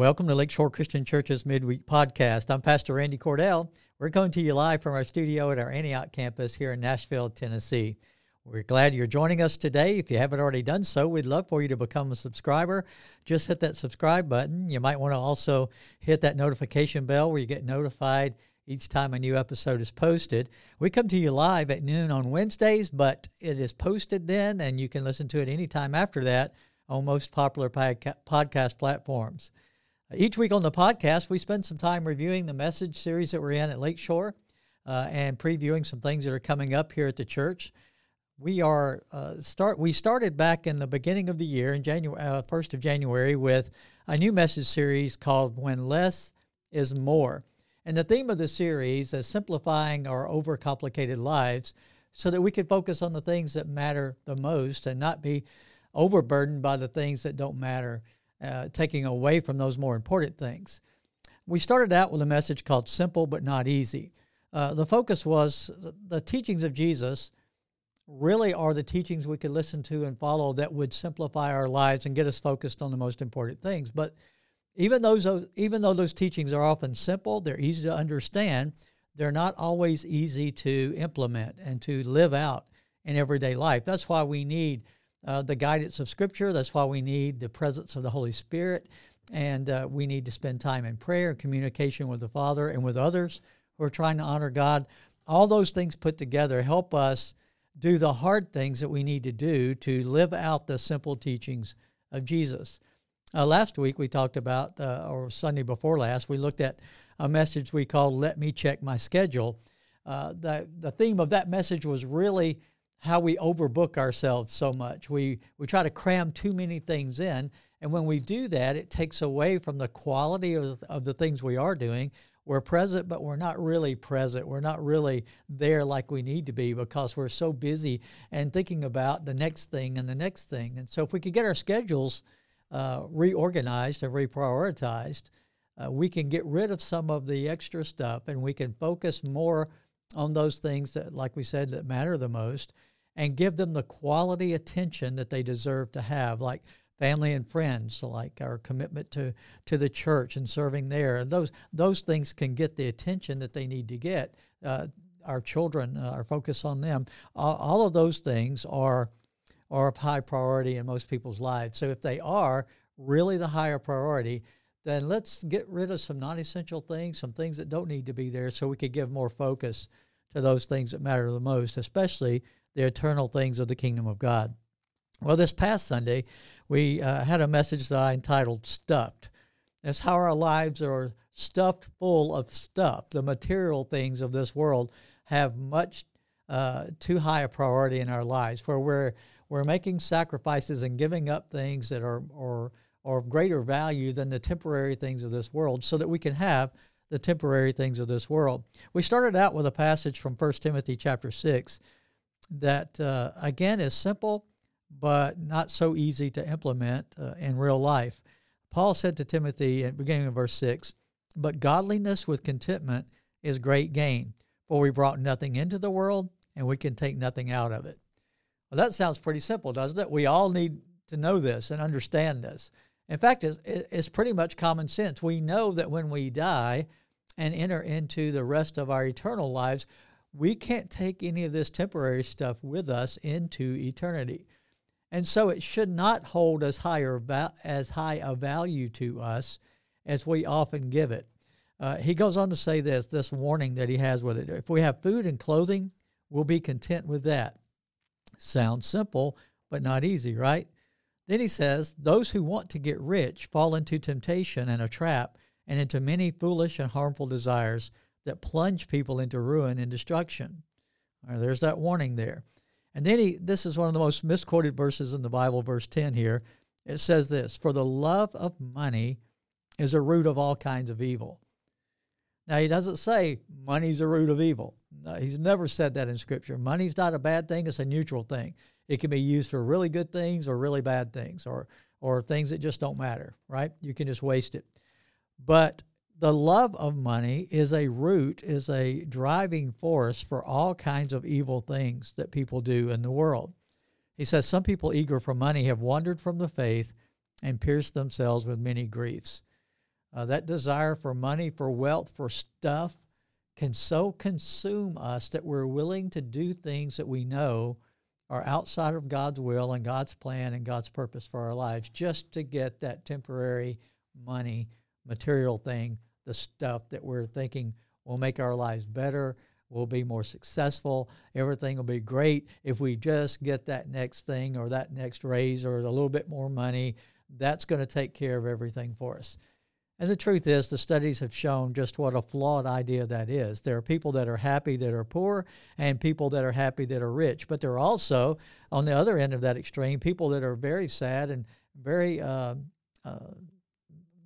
Welcome to Lakeshore Christian Church's Midweek Podcast. I'm Pastor Randy Cordell. We're coming to you live from our studio at our Antioch campus here in Nashville, Tennessee. We're glad you're joining us today. If you haven't already done so, we'd love for you to become a subscriber. Just hit that subscribe button. You might want to also hit that notification bell where you get notified each time a new episode is posted. We come to you live at noon on Wednesdays, but it is posted then, and you can listen to it anytime after that on most popular podcast platforms. Each week on the podcast, we spend some time reviewing the message series that we're in at Lakeshore uh, and previewing some things that are coming up here at the church. We are uh, start. We started back in the beginning of the year, in January, uh, first of January, with a new message series called "When Less Is More," and the theme of the series is simplifying our overcomplicated lives, so that we can focus on the things that matter the most and not be overburdened by the things that don't matter uh, taking away from those more important things. We started out with a message called Simple but Not Easy. Uh, the focus was the teachings of Jesus really are the teachings we could listen to and follow that would simplify our lives and get us focused on the most important things. But even those, even though those teachings are often simple, they're easy to understand, they're not always easy to implement and to live out in everyday life. That's why we need uh, the guidance of Scripture. That's why we need the presence of the Holy Spirit. And uh, we need to spend time in prayer, communication with the Father, and with others who are trying to honor God. All those things put together help us do the hard things that we need to do to live out the simple teachings of Jesus. Uh, last week we talked about, uh, or Sunday before last, we looked at a message we called Let Me Check My Schedule. Uh, the, the theme of that message was really how we overbook ourselves so much. We we try to cram too many things in, and when we do that, it takes away from the quality of, of the things we are doing. We're present, but we're not really present. We're not really there like we need to be because we're so busy and thinking about the next thing and the next thing. And so, if we could get our schedules uh, reorganized and reprioritized, uh, we can get rid of some of the extra stuff and we can focus more on those things that, like we said, that matter the most and give them the quality attention that they deserve to have, like family and friends, like our commitment to, to the church and serving there. Those, those things can get the attention that they need to get. Uh, our children, uh, our focus on them, all, all of those things are, are of high priority in most people's lives. So if they are really the higher priority, then let's get rid of some non essential things, some things that don't need to be there, so we could give more focus to those things that matter the most, especially the eternal things of the kingdom of God. Well, this past Sunday, we uh, had a message that I entitled Stuffed. It's how our lives are stuffed full of stuff. The material things of this world have much uh, too high a priority in our lives, where we're, we're making sacrifices and giving up things that are, are, are of greater value than the temporary things of this world so that we can have the temporary things of this world. We started out with a passage from 1 Timothy chapter 6 that, uh, again, is simple but not so easy to implement uh, in real life. Paul said to Timothy at beginning of verse 6 But godliness with contentment is great gain, for we brought nothing into the world and we can take nothing out of it. Well, that sounds pretty simple, doesn't it? We all need to know this and understand this. In fact, it's, it's pretty much common sense. We know that when we die and enter into the rest of our eternal lives, we can't take any of this temporary stuff with us into eternity. And so it should not hold as higher as high a value to us as we often give it. Uh, he goes on to say this this warning that he has with it. If we have food and clothing, we'll be content with that. Sounds simple, but not easy, right? Then he says, Those who want to get rich fall into temptation and a trap and into many foolish and harmful desires that plunge people into ruin and destruction. Right, there's that warning there. And then he, this is one of the most misquoted verses in the Bible, verse 10 here. It says this For the love of money is a root of all kinds of evil. Now, he doesn't say money's a root of evil. No, he's never said that in Scripture. Money's not a bad thing, it's a neutral thing. It can be used for really good things or really bad things or, or things that just don't matter, right? You can just waste it. But the love of money is a root, is a driving force for all kinds of evil things that people do in the world. He says, Some people eager for money have wandered from the faith and pierced themselves with many griefs. Uh, that desire for money, for wealth, for stuff can so consume us that we're willing to do things that we know are outside of God's will and God's plan and God's purpose for our lives just to get that temporary money, material thing, the stuff that we're thinking will make our lives better, will be more successful, everything will be great if we just get that next thing or that next raise or a little bit more money. That's going to take care of everything for us. And the truth is, the studies have shown just what a flawed idea that is. There are people that are happy that are poor and people that are happy that are rich. But there are also, on the other end of that extreme, people that are very sad and very uh, uh,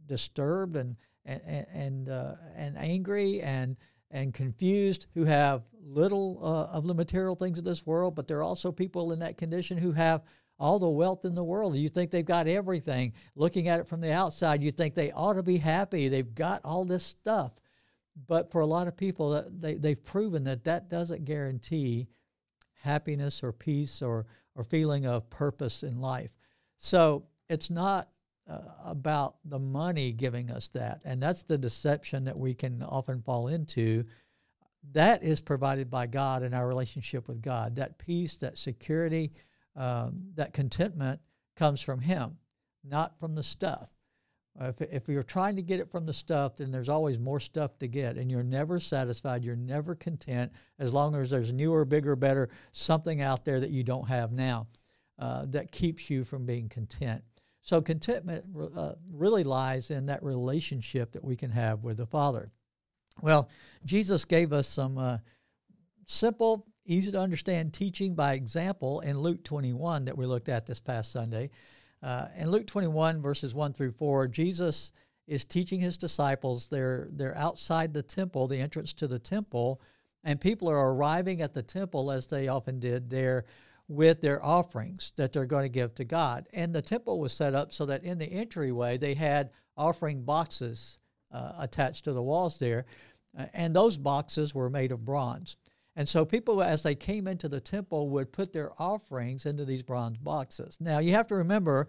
disturbed and, and, and, uh, and angry and, and confused who have little uh, of the material things of this world. But there are also people in that condition who have all the wealth in the world. You think they've got everything. Looking at it from the outside, you think they ought to be happy. They've got all this stuff. But for a lot of people, they, they've proven that that doesn't guarantee happiness or peace or, or feeling of purpose in life. So it's not uh, about the money giving us that. And that's the deception that we can often fall into. That is provided by God in our relationship with God. That peace, that security, um, that contentment comes from Him, not from the stuff. If, if you're trying to get it from the stuff, then there's always more stuff to get, and you're never satisfied. You're never content as long as there's newer, bigger, better something out there that you don't have now uh, that keeps you from being content. So, contentment uh, really lies in that relationship that we can have with the Father. Well, Jesus gave us some uh, simple easy to understand teaching by example in Luke 21 that we looked at this past Sunday. Uh, in Luke 21, verses 1 through 4, Jesus is teaching his disciples. They're, they're outside the temple, the entrance to the temple, and people are arriving at the temple as they often did there with their offerings that they're going to give to God. And the temple was set up so that in the entryway they had offering boxes uh, attached to the walls there, uh, and those boxes were made of bronze. And so people, as they came into the temple, would put their offerings into these bronze boxes. Now, you have to remember,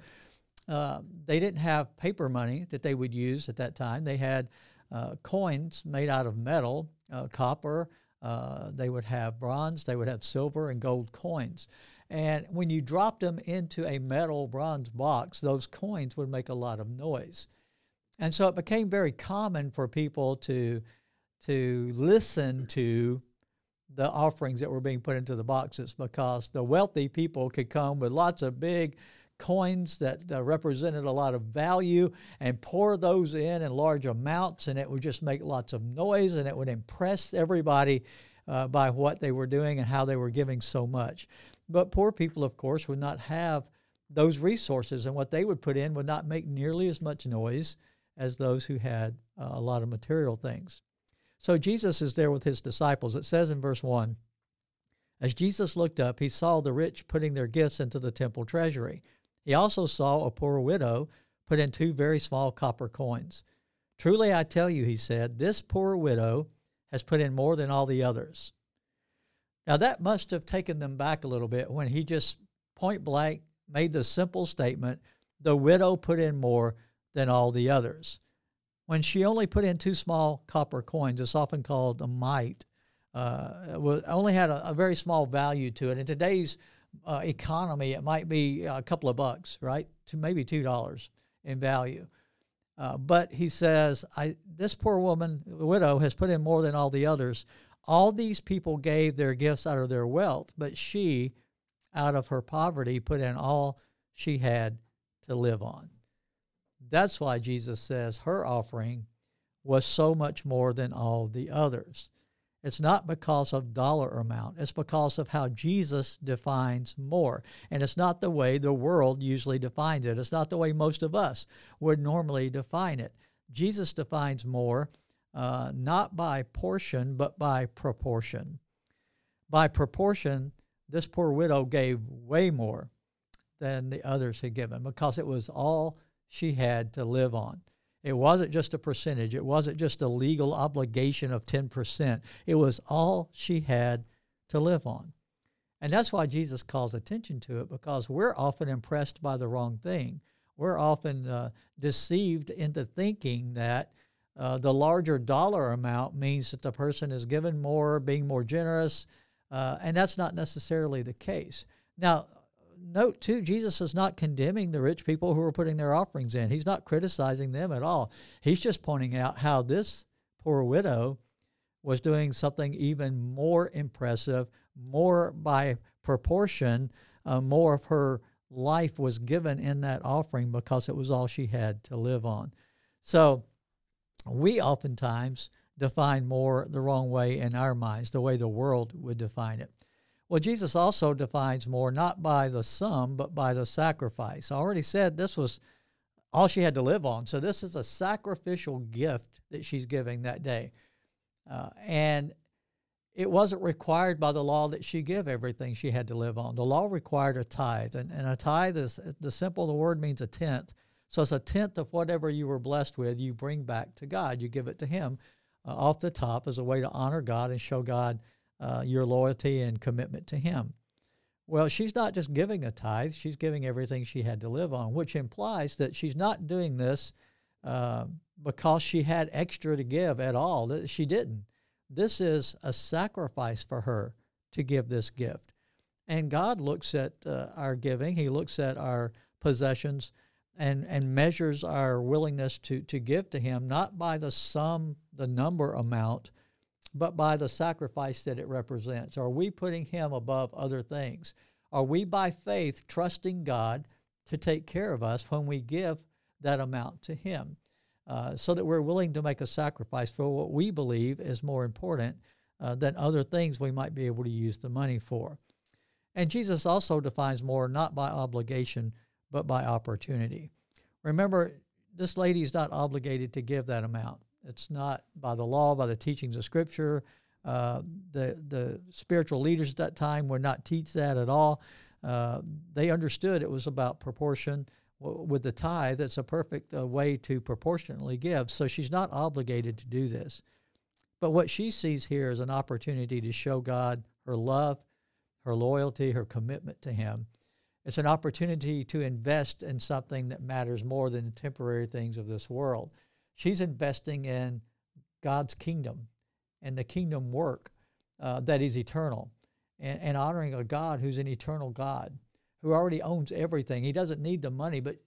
uh, they didn't have paper money that they would use at that time. They had uh, coins made out of metal, uh, copper. Uh, they would have bronze. They would have silver and gold coins. And when you dropped them into a metal bronze box, those coins would make a lot of noise. And so it became very common for people to, to listen to the offerings that were being put into the boxes because the wealthy people could come with lots of big coins that uh, represented a lot of value and pour those in in large amounts and it would just make lots of noise and it would impress everybody uh, by what they were doing and how they were giving so much but poor people of course would not have those resources and what they would put in would not make nearly as much noise as those who had uh, a lot of material things so Jesus is there with his disciples. It says in verse 1 As Jesus looked up, he saw the rich putting their gifts into the temple treasury. He also saw a poor widow put in two very small copper coins. Truly I tell you, he said, this poor widow has put in more than all the others. Now that must have taken them back a little bit when he just point blank made the simple statement the widow put in more than all the others when she only put in two small copper coins, it's often called a mite, uh, only had a, a, very small value to it. In today's uh, economy, it might be a couple of bucks, right? To maybe two dollars in value. Uh, but he says, I, this poor woman, widow, has put in more than all the others. All these people gave their gifts out of their wealth, but she, out of her poverty, put in all she had to live on. That's why Jesus says her offering was so much more than all the others. It's not because of dollar amount. It's because of how Jesus defines more. And it's not the way the world usually defines it. It's not the way most of us would normally define it. Jesus defines more uh, not by portion, but by proportion. By proportion, this poor widow gave way more than the others had given because it was all she had to live on. It wasn't just a percentage, it wasn't just a legal obligation of 10%. It was all she had to live on. And that's why Jesus calls attention to it because we're often impressed by the wrong thing. we're often uh, deceived into thinking that uh, the larger dollar amount means that the person is given more, being more generous, uh, and that's not necessarily the case. Now, note too, Jesus is not condemning the rich people who are putting their offerings in. He's not criticizing them at all. He's just pointing out how this poor widow was doing something even more impressive, more by proportion, uh, more of her life was given in that offering because it was all she had to live on. So we oftentimes define more the wrong way in our minds, the way the world would define it. Well, Jesus also defines more not by the sum, but by the sacrifice. I already said this was all she had to live on. So this is a sacrificial gift that she's giving that day. Uh, and it wasn't required by the law that she give everything she had to live on. The law required a tithe, and, and a tithe is the simple the word means a tenth. So it's a tenth of whatever you were blessed with, you bring back to God. You give it to Him uh, off the top as a way to honor God and show God uh, your loyalty and commitment to Him. Well, she's not just giving a tithe, she's giving everything she had to live on, which implies that she's not doing this uh, because she had extra to give at all. She didn't. This is a sacrifice for her to give this gift. And God looks at uh, our giving, He looks at our possessions and, and measures our willingness to, to give to Him, not by the sum, the number amount, but by the sacrifice that it represents. Are we putting Him above other things? Are we by faith trusting God to take care of us when we give that amount to Him? Uh, so that we're willing to make a sacrifice for what we believe is more important uh, than other things we might be able to use the money for. And Jesus also defines more not by obligation, but by opportunity. Remember, this lady is not obligated to give that amount. It's not by the law, by the teachings of Scripture. Uh, the the spiritual leaders at that time would not teach that at all. Uh, they understood it was about proportion with the tithe, it's a perfect uh, way to proportionately give. So she's not obligated to do this. But what she sees here is an opportunity to show God her love, her loyalty, her commitment to Him. It's an opportunity to invest in something that matters more than the temporary things of this world. She's investing in God's kingdom and the kingdom work uh, that is eternal and, and honoring a God who's an eternal God who already owns everything. He doesn't need the money, but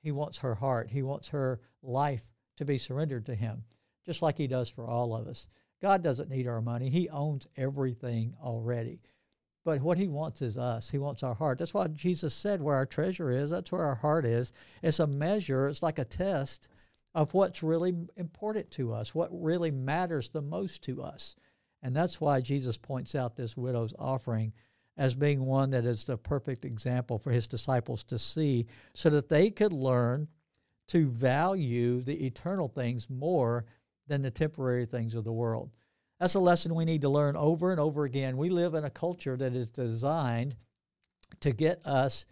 he wants her heart. He wants her life to be surrendered to him, just like he does for all of us. God doesn't need our money. He owns everything already. But what he wants is us. He wants our heart. That's why Jesus said where our treasure is, that's where our heart is. It's a measure, it's like a test of what's really important to us, what really matters the most to us. And that's why Jesus points out this widow's offering as being one that is the perfect example for his disciples to see so that they could learn to value the eternal things more than the temporary things of the world. That's a lesson we need to learn over and over again. We live in a culture that is designed to get us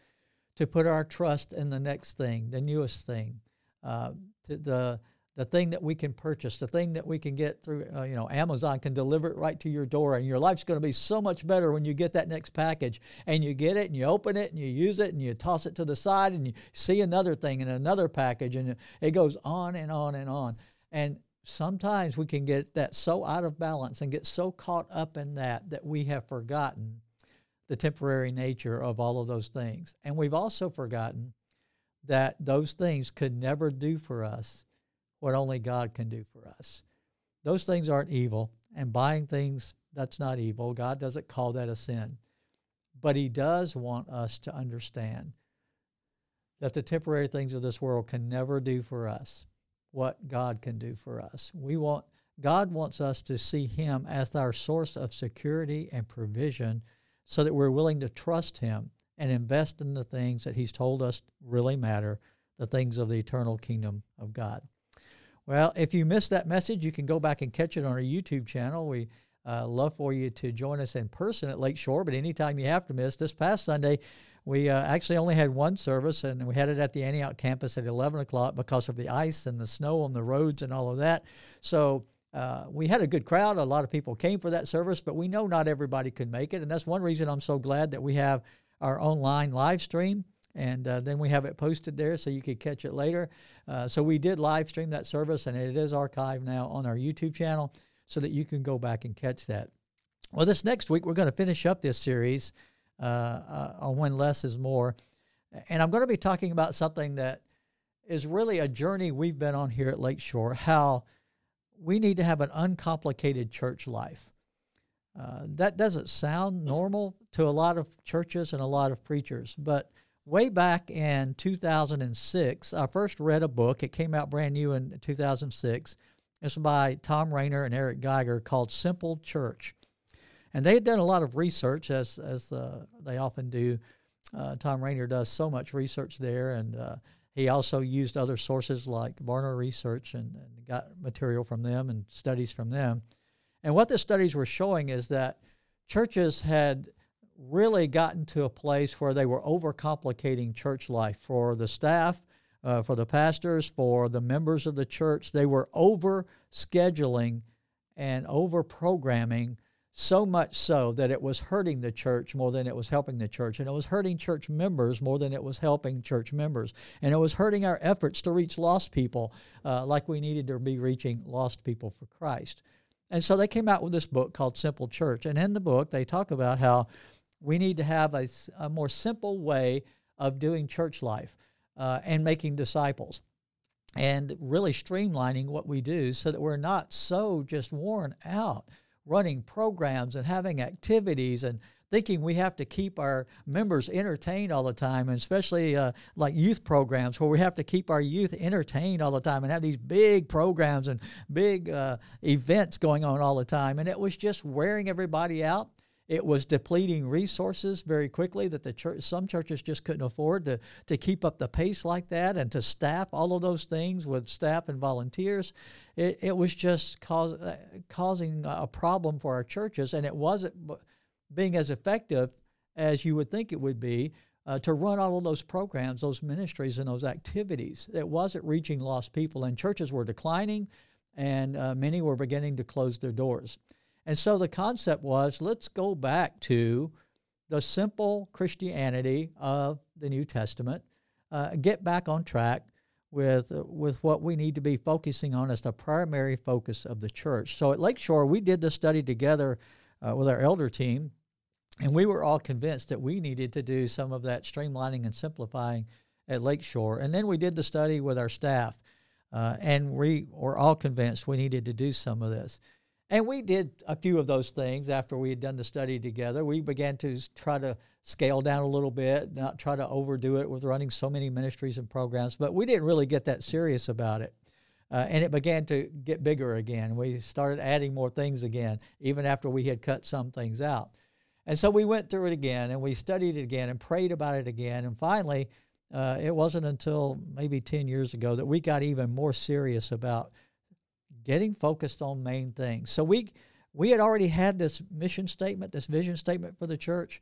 to put our trust in the next thing, the newest thing, uh, the the thing that we can purchase, the thing that we can get through, uh, you know, Amazon can deliver it right to your door, and your life's going to be so much better when you get that next package. And you get it, and you open it, and you use it, and you toss it to the side, and you see another thing and another package, and it goes on and on and on. And sometimes we can get that so out of balance and get so caught up in that that we have forgotten the temporary nature of all of those things. And we've also forgotten that those things could never do for us what only God can do for us. Those things aren't evil, and buying things, that's not evil. God doesn't call that a sin. But He does want us to understand that the temporary things of this world can never do for us what God can do for us. We want God wants us to see him as our source of security and provision so that we're willing to trust him and invest in the things that he's told us really matter, the things of the eternal kingdom of God. Well, if you missed that message, you can go back and catch it on our YouTube channel. We uh, love for you to join us in person at Lakeshore, but anytime you have to miss, this past Sunday, we uh, actually only had one service, and we had it at the Antioch campus at 11 o'clock because of the ice and the snow on the roads and all of that. So uh, we had a good crowd. A lot of people came for that service, but we know not everybody could make it, and that's one reason I'm so glad that we have our online live stream and uh, then we have it posted there so you could catch it later. Uh, so we did live stream that service, and it is archived now on our YouTube channel so that you can go back and catch that. Well, this next week, we're going to finish up this series uh, uh, on When Less is More. And I'm going to be talking about something that is really a journey we've been on here at Lakeshore how we need to have an uncomplicated church life. Uh, that doesn't sound normal to a lot of churches and a lot of preachers, but way back in 2006, I first read a book. It came out brand new in 2006. It's by Thom Rainer and Eric Geiger called Simple Church. And they had done a lot of research, as, as uh, they often do. Uh, Thom Rainer does so much research there, and uh, he also used other sources like Barna Research and, and got material from them and studies from them. And what the studies were showing is that churches had really gotten to a place where they were overcomplicating church life for the staff, uh, for the pastors, for the members of the church. They were over scheduling and over programming so much so that it was hurting the church more than it was helping the church. And it was hurting church members more than it was helping church members. And it was hurting our efforts to reach lost people uh, like we needed to be reaching lost people for Christ. And so they came out with this book called Simple Church. And in the book, they talk about how we need to have a, a more simple way of doing church life uh, and making disciples and really streamlining what we do so that we're not so just worn out running programs and having activities and thinking we have to keep our members entertained all the time, and especially uh, like youth programs where we have to keep our youth entertained all the time and have these big programs and big uh, events going on all the time. And it was just wearing everybody out. It was depleting resources very quickly that the church, some churches just couldn't afford to, to keep up the pace like that and to staff all of those things with staff and volunteers. It, it was just cause, uh, causing a problem for our churches, and it wasn't being as effective as you would think it would be uh, to run all of those programs, those ministries, and those activities. It wasn't reaching lost people, and churches were declining, and uh, many were beginning to close their doors. And so the concept was let's go back to the simple Christianity of the New Testament, uh, get back on track with, with what we need to be focusing on as the primary focus of the church. So at Lakeshore, we did this study together uh, with our elder team, and we were all convinced that we needed to do some of that streamlining and simplifying at Lakeshore. And then we did the study with our staff, uh, and we were all convinced we needed to do some of this. And we did a few of those things after we had done the study together. We began to try to scale down a little bit, not try to overdo it with running so many ministries and programs, but we didn't really get that serious about it. Uh, and it began to get bigger again. We started adding more things again, even after we had cut some things out. And so we went through it again and we studied it again and prayed about it again. And finally, uh, it wasn't until maybe 10 years ago that we got even more serious about getting focused on main things. So we we had already had this mission statement, this vision statement for the church,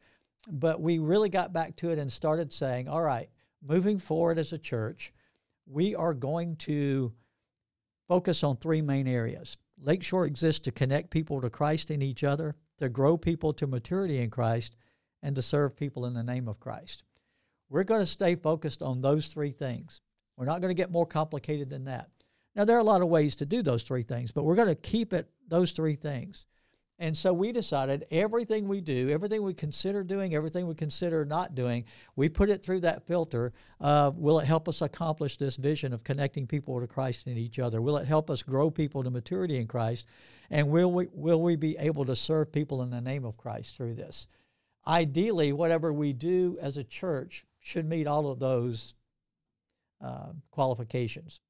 but we really got back to it and started saying, all right, moving forward as a church, we are going to focus on three main areas. Lakeshore exists to connect people to Christ and each other, to grow people to maturity in Christ, and to serve people in the name of Christ. We're going to stay focused on those three things. We're not going to get more complicated than that. Now, there are a lot of ways to do those three things, but we're going to keep it those three things. And so we decided everything we do, everything we consider doing, everything we consider not doing, we put it through that filter. Uh, will it help us accomplish this vision of connecting people to Christ and each other? Will it help us grow people to maturity in Christ? And will we, will we be able to serve people in the name of Christ through this? Ideally, whatever we do as a church should meet all of those uh, qualifications.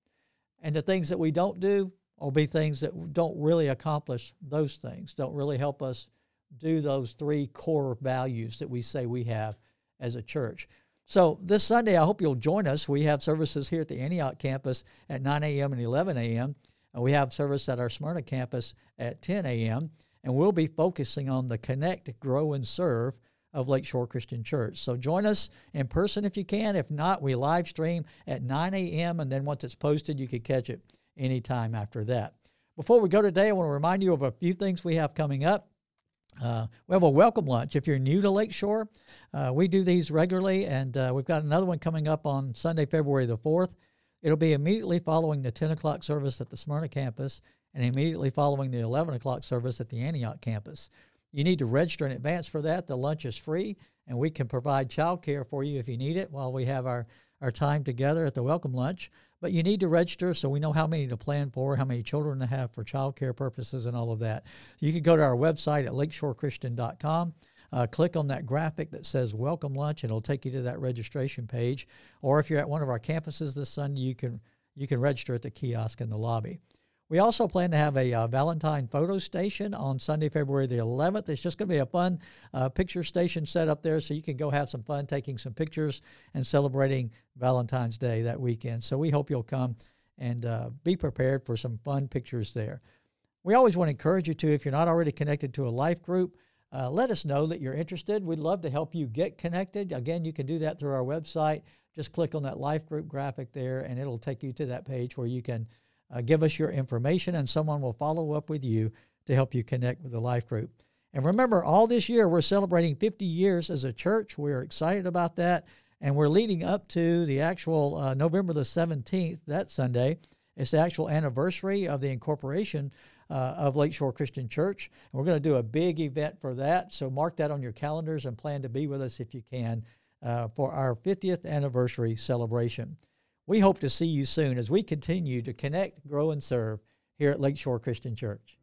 And the things that we don't do will be things that don't really accomplish those things, don't really help us do those three core values that we say we have as a church. So this Sunday, I hope you'll join us. We have services here at the Antioch campus at 9 a.m. and 11 a.m. And we have service at our Smyrna campus at 10 a.m. And we'll be focusing on the connect, grow, and serve of Lakeshore Christian Church. So join us in person if you can. If not, we live stream at 9 a.m. and then once it's posted, you can catch it anytime after that. Before we go today, I want to remind you of a few things we have coming up. Uh, we have a welcome lunch. If you're new to Lakeshore, uh, we do these regularly, and uh, we've got another one coming up on Sunday, February the 4th. It'll be immediately following the 10 o'clock service at the Smyrna campus and immediately following the 11 o'clock service at the Antioch campus. You need to register in advance for that. The lunch is free, and we can provide childcare for you if you need it while we have our, our time together at the welcome lunch. But you need to register so we know how many to plan for, how many children to have for childcare purposes, and all of that. You can go to our website at lakeshorechristian.com. Uh, click on that graphic that says Welcome Lunch, and it'll take you to that registration page. Or if you're at one of our campuses this Sunday, you can you can register at the kiosk in the lobby. We also plan to have a uh, Valentine photo station on Sunday, February the 11th. It's just going to be a fun uh, picture station set up there so you can go have some fun taking some pictures and celebrating Valentine's Day that weekend. So we hope you'll come and uh, be prepared for some fun pictures there. We always want to encourage you to, if you're not already connected to a life group, uh, let us know that you're interested. We'd love to help you get connected. Again, you can do that through our website. Just click on that life group graphic there, and it'll take you to that page where you can uh, give us your information, and someone will follow up with you to help you connect with the life group. And remember, all this year we're celebrating 50 years as a church. We're excited about that, and we're leading up to the actual uh, November the 17th, that Sunday. It's the actual anniversary of the incorporation uh, of Lakeshore Christian Church. And we're going to do a big event for that. So mark that on your calendars and plan to be with us if you can uh, for our 50th anniversary celebration. We hope to see you soon as we continue to connect, grow, and serve here at Lakeshore Christian Church.